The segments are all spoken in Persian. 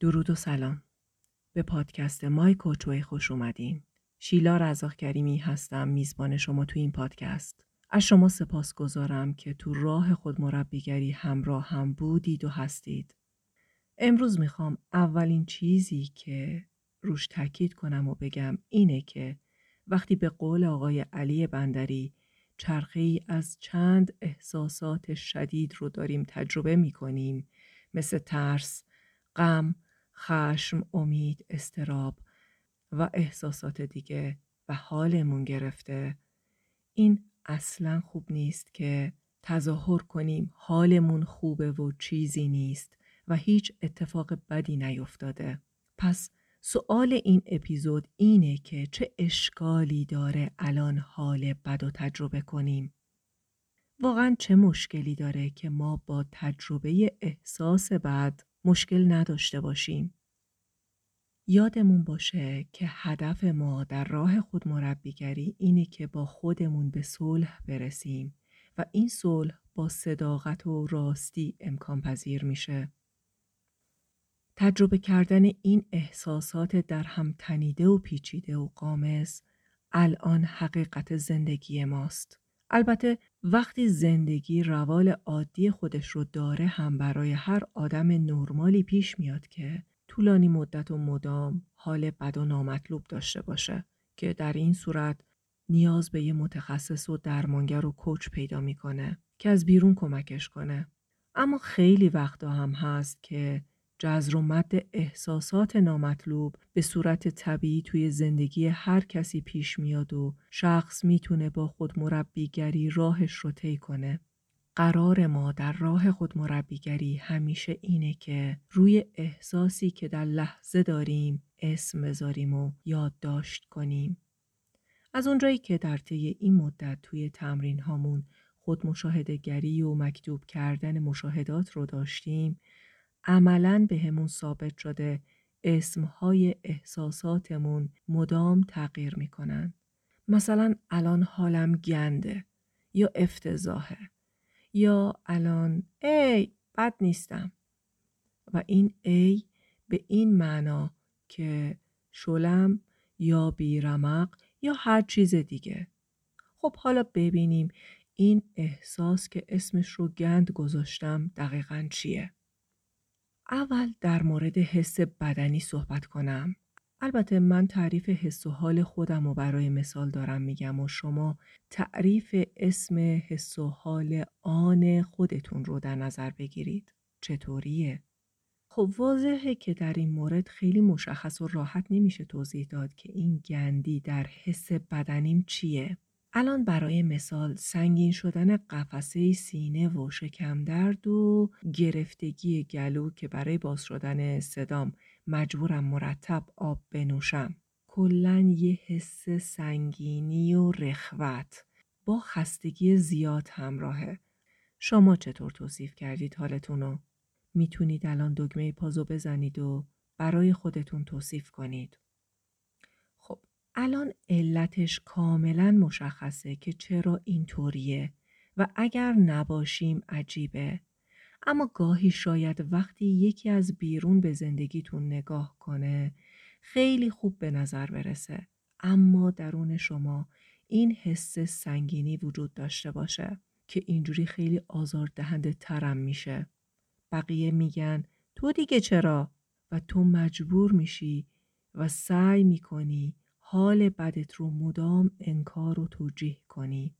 درود و سلام. به پادکست مای کوچوی خوش اومدین. شیلا رزاق کریمی هستم میزبان شما تو این پادکست. از شما سپاس گذارم که تو راه خود مربیگری همراه هم بودید و هستید. امروز می‌خوام اولین چیزی که روش تاکید کنم و بگم اینه که وقتی به قول آقای علی بندری چرخه ای از چند احساسات شدید رو داریم تجربه می‌کنیم مثل ترس، غم، خشم، امید، استراب و احساسات دیگه و حالمون گرفته این اصلا خوب نیست که تظاهر کنیم حالمون خوبه و چیزی نیست و هیچ اتفاق بدی نیفتاده. پس سوال این اپیزود اینه که چه اشکالی داره الان حال بد و تجربه کنیم؟ واقعا چه مشکلی داره که ما با تجربه احساس بد مشکل نداشته باشیم؟ یادمون باشه که هدف ما در راه خود مربیگری اینه که با خودمون به صلح برسیم و این صلح با صداقت و راستی امکان پذیر میشه. تجربه کردن این احساسات در هم تنیده و پیچیده و قامز الان حقیقت زندگی ماست. البته وقتی زندگی روال عادی خودش رو داره هم برای هر آدم نرمالی پیش میاد که طولانی مدت و مدام حال بد و نامطلوب داشته باشه که در این صورت نیاز به یه متخصص و درمانگر و کوچ پیدا می‌کنه که از بیرون کمکش کنه. اما خیلی وقتا هم هست که جزر و مد احساسات نامطلوب به صورت طبیعی توی زندگی هر کسی پیش میاد و شخص می‌تونه با خود مربیگری راهش رو طی کنه. قرار ما در راه خود مربیگری همیشه اینه که روی احساسی که در لحظه داریم اسم بذاریم و یادداشت کنیم. از اونجایی که در طی این مدت توی تمرین هامون خود مشاهده گری و مکتوب کردن مشاهدات رو داشتیم عملا به همون ثابت شده اسمهای احساساتمون مدام تغییر می‌کنن. مثلا الان حالم گنده یا افتضاحه یا الان ای بد نیستم. و این ای به این معنا که شلم یا بیرمق یا هر چیز دیگه. خب حالا ببینیم این احساس که اسمش رو گند گذاشتم دقیقا چیه. اول در مورد حس بدنی صحبت کنم. البته من تعریف حس و حال خودم و برای مثال دارم میگم و شما تعریف اسم حس و حال آن خودتون رو در نظر بگیرید. چطوریه؟ خب واضحه که در این مورد خیلی مشخص و راحت نمیشه توضیح داد که این گندی در حس بدنیم چیه. الان برای مثال سنگین شدن قفسه سینه و شکم درد و گرفتگی گلو که برای باز شدن صدام مجبورم مرتب آب بنوشم. کلا یه حس سنگینی و رخوت با خستگی زیاد همراهه. شما چطور توصیف کردید حالتونو؟ می‌تونید الان دگمه پازو بزنید و برای خودتون توصیف کنید. الان علتش کاملا مشخصه که چرا اینطوریه و اگر نباشیم عجیبه. اما گاهی شاید وقتی یکی از بیرون به زندگیتون نگاه کنه خیلی خوب به نظر برسه. اما درون شما این حس سنگینی وجود داشته باشه که اینجوری خیلی آزار دهنده ترم میشه. بقیه میگن تو دیگه چرا؟ و تو مجبور میشی و سعی می‌کنی حال بدت رو مدام انکار و توجیه کنی.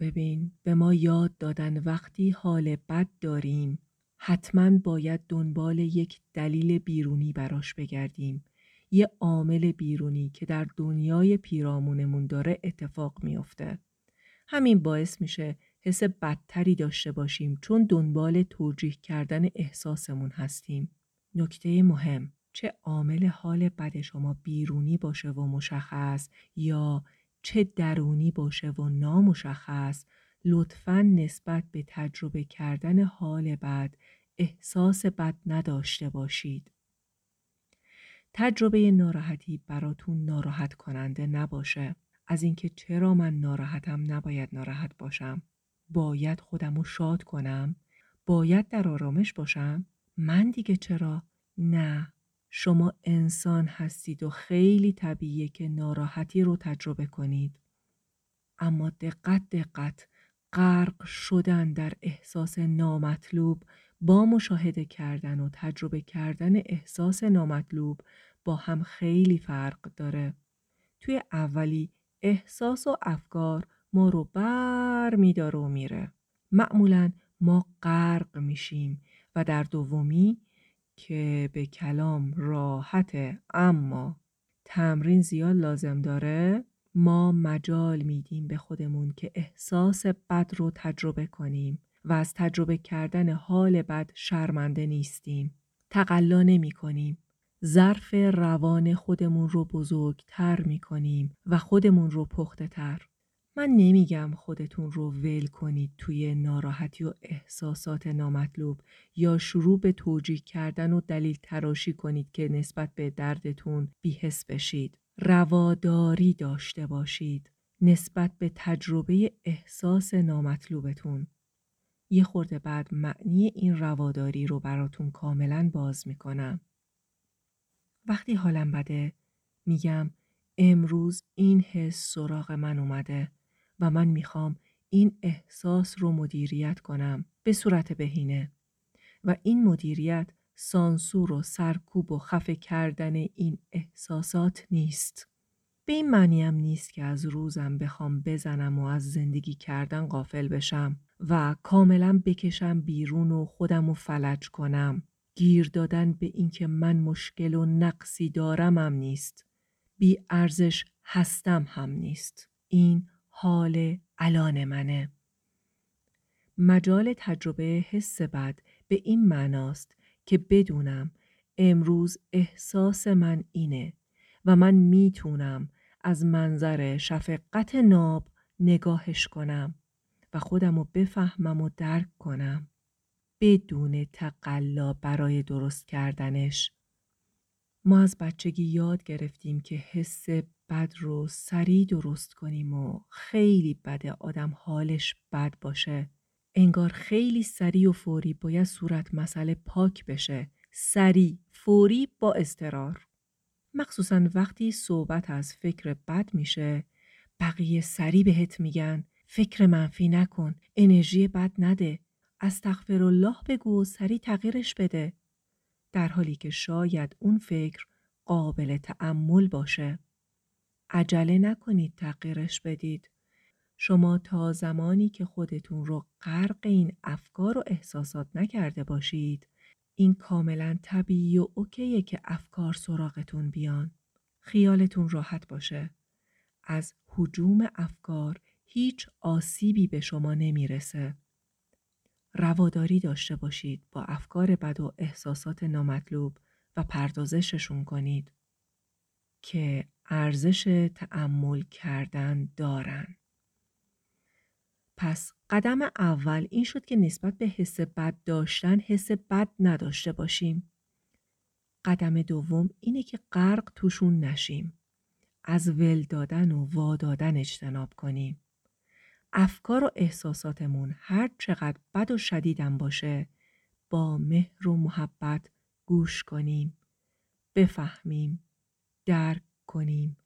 ببین به ما یاد دادن وقتی حال بد داریم حتما باید دنبال یک دلیل بیرونی براش بگردیم. یه عامل بیرونی که در دنیای پیرامونمون داره اتفاق میافته. همین باعث میشه حس بدتری داشته باشیم چون دنبال توجیه کردن احساسمون هستیم. نکته مهم چه عامل حال بد شما بیرونی باشه و مشخص یا چه درونی باشه و نامشخص لطفا نسبت به تجربه کردن حال بد احساس بد نداشته باشید. تجربه ناراحتی براتون ناراحت کننده نباشه. از اینکه چرا من ناراحتم نباید ناراحت باشم. باید خودم رو شاد کنم. باید در آرامش باشم. من دیگه چرا؟ نه شما انسان هستید و خیلی طبیعیه که ناراحتی رو تجربه کنید. اما دقت دقت غرق شدن در احساس نامطلوب با مشاهده کردن و تجربه کردن احساس نامطلوب با هم خیلی فرق داره. توی اولی احساس و افکار ما رو بر میداره و میره. معمولا ما غرق میشیم و در دومی که به کلام راحته اما تمرین زیاد لازم داره ما مجال میدیم به خودمون که احساس بد رو تجربه کنیم و از تجربه کردن حال بد شرمنده نیستیم. تقلا نمی کنیم. ظرف روان خودمون رو بزرگتر می کنیم و خودمون رو پخته تر. من نمیگم خودتون رو ول کنید توی ناراحتی و احساسات نامطلوب یا شروع به توجیه کردن و دلیل تراشی کنید که نسبت به دردتون بیحس بشید. رواداری داشته باشید نسبت به تجربه احساس نامطلوبتون. یه خورده بعد معنی این رواداری رو براتون کاملا باز می‌کنم. وقتی حالم بده میگم امروز این حس سراغ من اومده و من می‌خوام این احساس رو مدیریت کنم به صورت بهینه و این مدیریت سانسور و سرکوب و خفه کردن این احساسات نیست. به این معنی هم نیست که از روزم بخوام بزنم و از زندگی کردن قافل بشم و کاملا بکشم بیرون و خودم و فلج کنم. گیر دادن به اینکه من مشکل و نقصی دارم هم نیست. بی ارزش هستم هم نیست. این حال الان منه. مجال تجربه حس بد به این معناست که بدونم امروز احساس من اینه و من می‌تونم از منظر شفقت ناب نگاهش کنم و خودم رو بفهمم و درک کنم بدون تقلا برای درست کردنش ما از بچگی یاد گرفتیم که حس بد رو سریع درست کنیم و خیلی بده آدم حالش بد باشه. انگار خیلی سریع و فوری باید صورت مسئله پاک بشه. سریع فوری با استرار مخصوصا وقتی صحبت از فکر بد میشه بقیه سریع بهت میگن. فکر منفی نکن انرژی بد نده. از تغفر الله بگو و سریع تغییرش بده. در حالی که شاید اون فکر قابل تعمل باشه عجله نکنید تغییرش بدید شما تا زمانی که خودتون رو غرق این افکار و احساسات نکرده باشید این کاملا طبیعی و اوکیه که افکار سراغتون بیان. خیالتون راحت باشه. از حجوم افکار هیچ آسیبی به شما نمی‌رسه. رواداری داشته باشید با افکار بد و احساسات نامطلوب و پردازششون کنید که ارزش تأمل کردن دارن. پس قدم اول این شد که نسبت به حس بد داشتن حس بد نداشته باشیم. قدم دوم اینه که غرق توشون نشیم. از ول دادن و وادادن اجتناب کنیم. افکار و احساساتمون هر چقدر بد و شدیدم باشه با مهر و محبت گوش کنیم. بفهمیم. درک کنیم.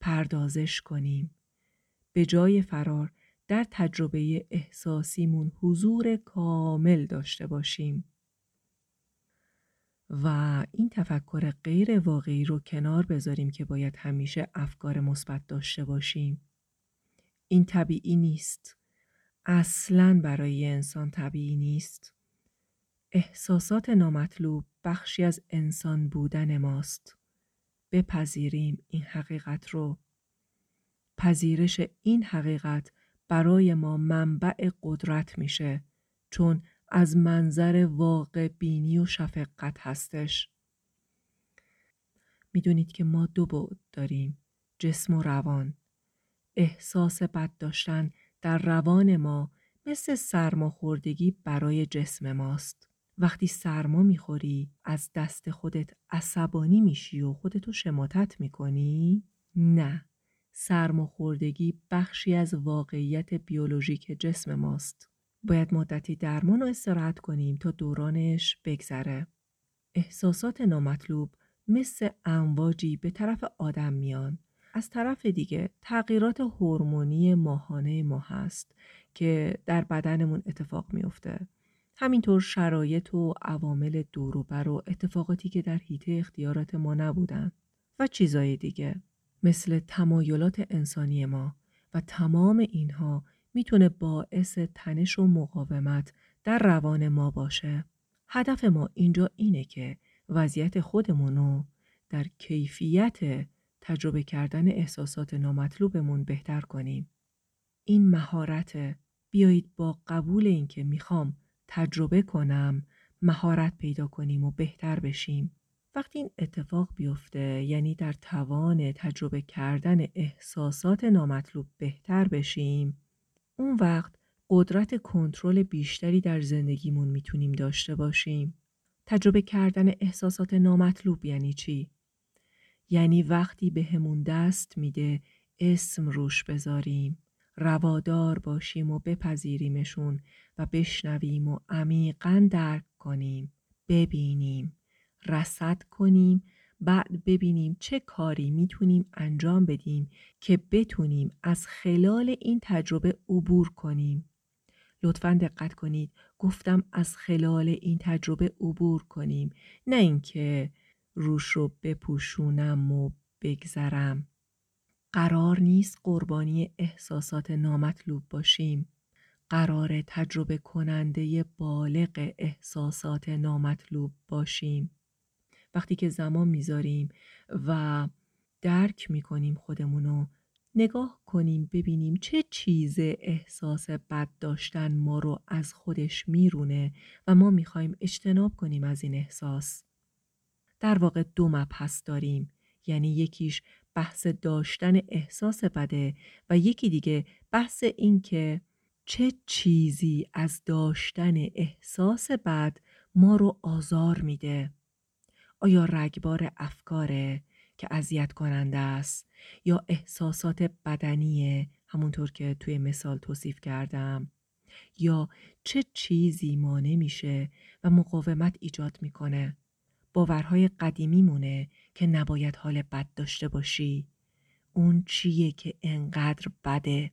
پردازش کنیم. به جای فرار در تجربه احساسیمون حضور کامل داشته باشیم. و این تفکر غیر واقعی رو کنار بذاریم که باید همیشه افکار مثبت داشته باشیم. این طبیعی نیست. اصلا برای انسان طبیعی نیست. احساسات نامطلوب بخشی از انسان بودن ماست. بپذیریم این حقیقت رو. پذیرش این حقیقت برای ما منبع قدرت میشه چون از منظر واقع بینی و شفقت هستش. می‌دونید که ما دو بعد داریم جسم و روان. احساس بد داشتن در روان ما مثل سرماخوردگی برای جسم ماست. وقتی سرما می‌خوری از دست خودت عصبانی میشی و خودتو شماتت می‌کنی؟ نه. سرماخوردگی بخشی از واقعیت بیولوژیک جسم ماست. باید مدتی درمان و استراحت کنیم تا دورانش بگذره. احساسات نامطلوب مثل امواجی به طرف آدم میان از طرف دیگه تغییرات هورمونی ماهانه ما هست که در بدنمون اتفاق میفته همینطور شرایط و عوامل دوروبر و اتفاقاتی که در حیطه اختیارات ما نبودن و چیزای دیگه مثل تمایلات انسانی ما و تمام اینها می‌تونه باعث تنش و مقاومت در روان ما باشه. هدف ما اینجا اینه که وضعیت خودمونو در کیفیت تجربه کردن احساسات نامطلوبمون بهتر کنیم. این مهارت بیایید با قبول اینکه می‌خوام تجربه کنم مهارت پیدا کنیم و بهتر بشیم. وقتی این اتفاق بیفته یعنی در توان تجربه کردن احساسات نامطلوب بهتر بشیم اون وقت قدرت کنترل بیشتری در زندگیمون می‌تونیم داشته باشیم. تجربه کردن احساسات نامطلوب یعنی چی؟ یعنی وقتی به همون دست میده اسم روش بذاریم روادار باشیم و بپذیریمشون و بشنویم و عمیقا درک کنیم ببینیم رصد کنیم بعد ببینیم چه کاری می‌تونیم انجام بدیم که بتونیم از خلال این تجربه عبور کنیم. لطفا دقت کنید گفتم از خلال این تجربه عبور کنیم نه اینکه روش رو بپوشونم و بگذرم. قرار نیست قربانی احساسات نامطلوب باشیم. قرار تجربه کننده بالغ احساسات نامطلوب باشیم. وقتی که زمان می‌ذاریم و درک می‌کنیم خودمونو نگاه کنیم ببینیم چه چیز احساس بد داشتن ما رو از خودش میرونه و ما می‌خوایم اجتناب کنیم از این احساس. در واقع دو مبحث داریم. یعنی یکیش بحث داشتن احساس بده و یکی دیگه بحث این که چه چیزی از داشتن احساس بد ما رو آزار میده. آیا رگبار افکاره که اذیت کننده است یا احساسات بدنیه همونطور که توی مثال توصیف کردم؟ یا چه چیزی مانع میشه و مقاومت ایجاد می‌کنه؟ باورهای قدیمی مونه که نباید حال بد داشته باشی. اون چیه که انقدر بده؟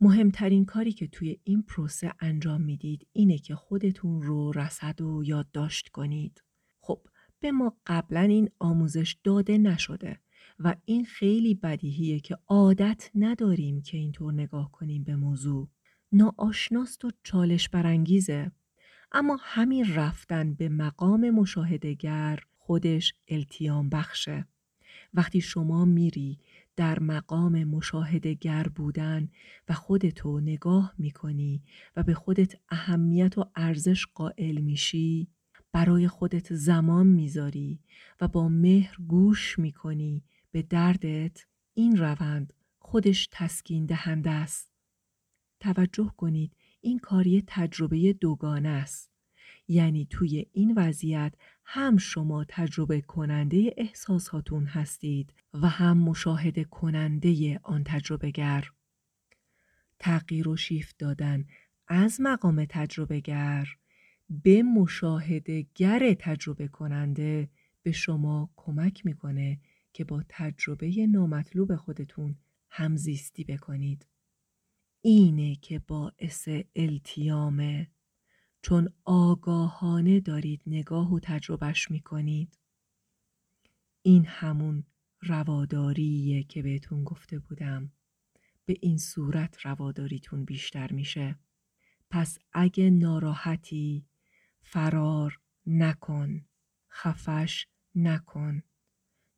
مهمترین کاری که توی این پروسه انجام می‌دید اینه که خودتون رو رسد و یادداشت کنید. خب به ما قبلا این آموزش داده نشده و این خیلی بدیهیه که عادت نداریم که اینطور نگاه کنیم به موضوع. ناآشناست و چالش برانگیزه اما همین رفتن به مقام مشاهدگر خودش التیام بخشه وقتی شما میری در مقام مشاهدگر بودن و خودتو نگاه می‌کنی و به خودت اهمیت و ارزش قائل میشی برای خودت زمان می‌ذاری و با مهر گوش می‌کنی به دردت این روند خودش تسکین دهنده است. توجه کنید این کاری تجربه دوگانه است. یعنی توی این وضعیت هم شما تجربه کننده احساساتون هستید و هم مشاهده کننده آن تجربه گر. تغییر و شیفت دادن از مقام تجربه گر به مشاهده گر تجربه کننده به شما کمک می‌کنه که با تجربه نامطلوب خودتون همزیستی بکنید. اینه که باعث التیامه چون آگاهانه دارید نگاه و تجربهش می‌کنید. این همون رواداریه که بهتون گفته بودم. به این صورت رواداریتون بیشتر میشه. پس اگه ناراحتی فرار نکن خفش نکن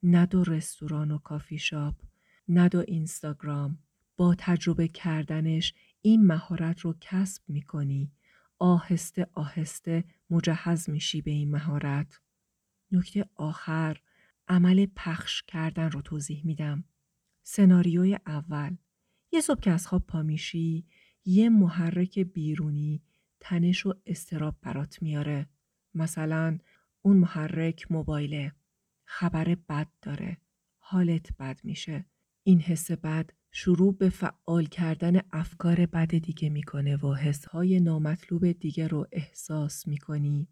ندو رستوران و کافی شاپ ندو اینستاگرام با تجربه کردنش این مهارت رو کسب می‌کنی آهسته آهسته مجهز میشی به این مهارت نکته آخر عمل پخش کردن رو توضیح میدم سناریوی اول یه صبح که از خواب پا میشی یه محرک بیرونی تنش و استراب برات میاره. مثلا اون محرک موبایله. خبر بد داره. حالت بد میشه. این حس بد شروع به فعال کردن افکار بد دیگه می‌کنه و حسهای نامطلوب دیگه رو احساس می‌کنی.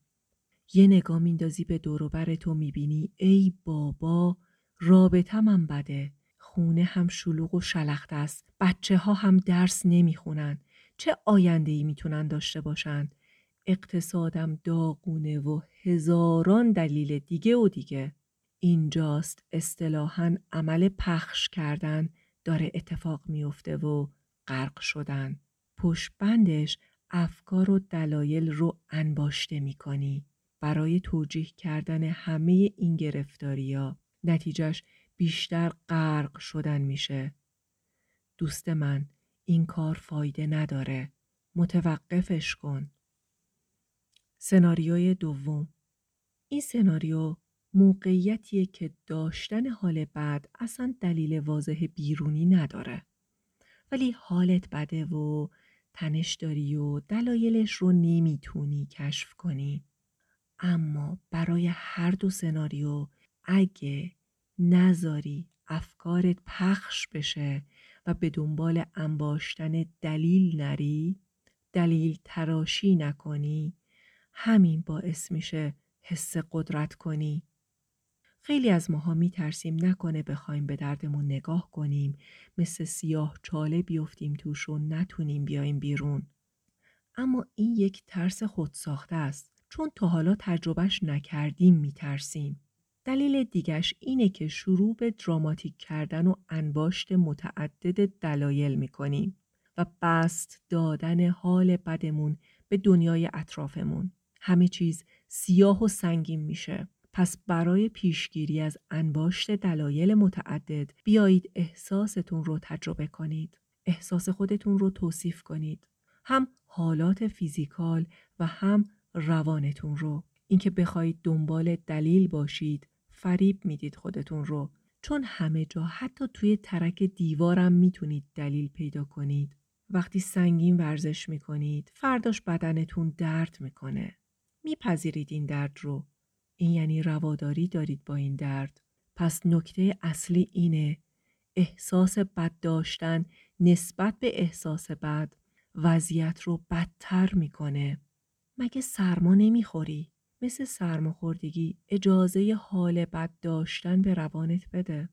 یه نگاه میندازی به دوروبر تو می‌بینی ای بابا رابطه من بده. خونه هم شلوغ و شلخت است. بچه ها هم درس نمی‌خونن. چه آینده ای می‌تونن داشته باشن؟ اقتصادم داغونه و هزاران دلیل دیگه و دیگه. اینجاست اصطلاحا عمل پخش کردن. داره اتفاق میفته و غرق شدن. پشت بندش افکار و دلایل رو انباشته می‌کنی. برای توجیه کردن همه این گرفتاریا نتیجهش بیشتر غرق شدن میشه. دوست من این کار فایده نداره. متوقفش کن. سناریوی دوم. این سناریو موقعیتیه که داشتن حال بد اصلا دلیل واضح بیرونی نداره. ولی حالت بده و تنش داری و دلایلش رو نمی‌تونی کشف کنی. اما برای هر دو سناریو اگه نذاری افکارت پخش بشه و به دنبال انباشتن دلیل نری دلیل تراشی نکنی همین باعث میشه حس قدرت کنی. خیلی از ماها میترسیم نکنه بخوایم به دردمون نگاه کنیم مثل سیاه چاله بیفتیم توش و نتونیم بیایم بیرون اما این یک ترس خودساخته است چون تا حالا تجربهش نکردیم میترسیم دلیل دیگش اینه که شروع به دراماتیک کردن و انباشت متعدد دلایل می‌کنیم و بست دادن حال بدمون به دنیای اطرافمون. همه چیز سیاه و سنگین میشه. پس برای پیشگیری از انباشت دلایل متعدد بیایید احساستون رو تجربه کنید. احساس خودتون رو توصیف کنید. هم حالات فیزیکال و هم روانتون رو. اینکه بخواید دنبال دلیل باشید فریب می‌دید خودتون رو چون همه جا حتی توی ترک دیوارم می‌تونید دلیل پیدا کنید. وقتی سنگین ورزش می‌کنید فرداش بدنتون درد می‌کنه. میپذیرید این درد رو. این یعنی رواداری دارید با این درد. پس نکته اصلی اینه احساس بد داشتن نسبت به احساس بد وضعیت رو بدتر می‌کنه. مگه سرما نمی‌خوری؟ مثل سرماخوردگی اجازه حال بد داشتن به روانت بده.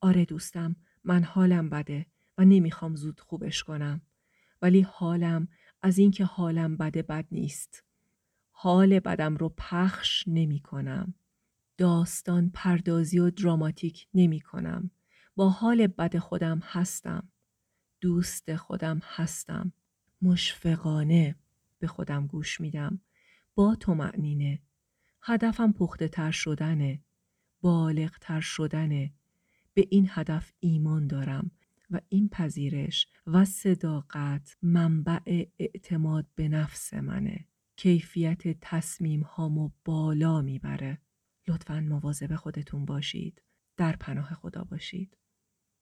آره دوستم من حالم بده و نمی‌خوام زود خوبش کنم. ولی حالم از اینکه حالم بده بد نیست. حال بدم رو پخش نمی کنم. داستان پردازی و دراماتیک نمی کنم. با حال بد خودم هستم. دوست خودم هستم. مشفقانه به خودم گوش میدم. با تو معنینه. هدفم پخته تر شدنه. بالغ تر شدنه. به این هدف ایمان دارم و این پذیرش و صداقت منبع اعتماد به نفس منه. کیفیت تصمیم هامو بالا می‌بره. لطفا مواظب خودتون باشید. در پناه خدا باشید.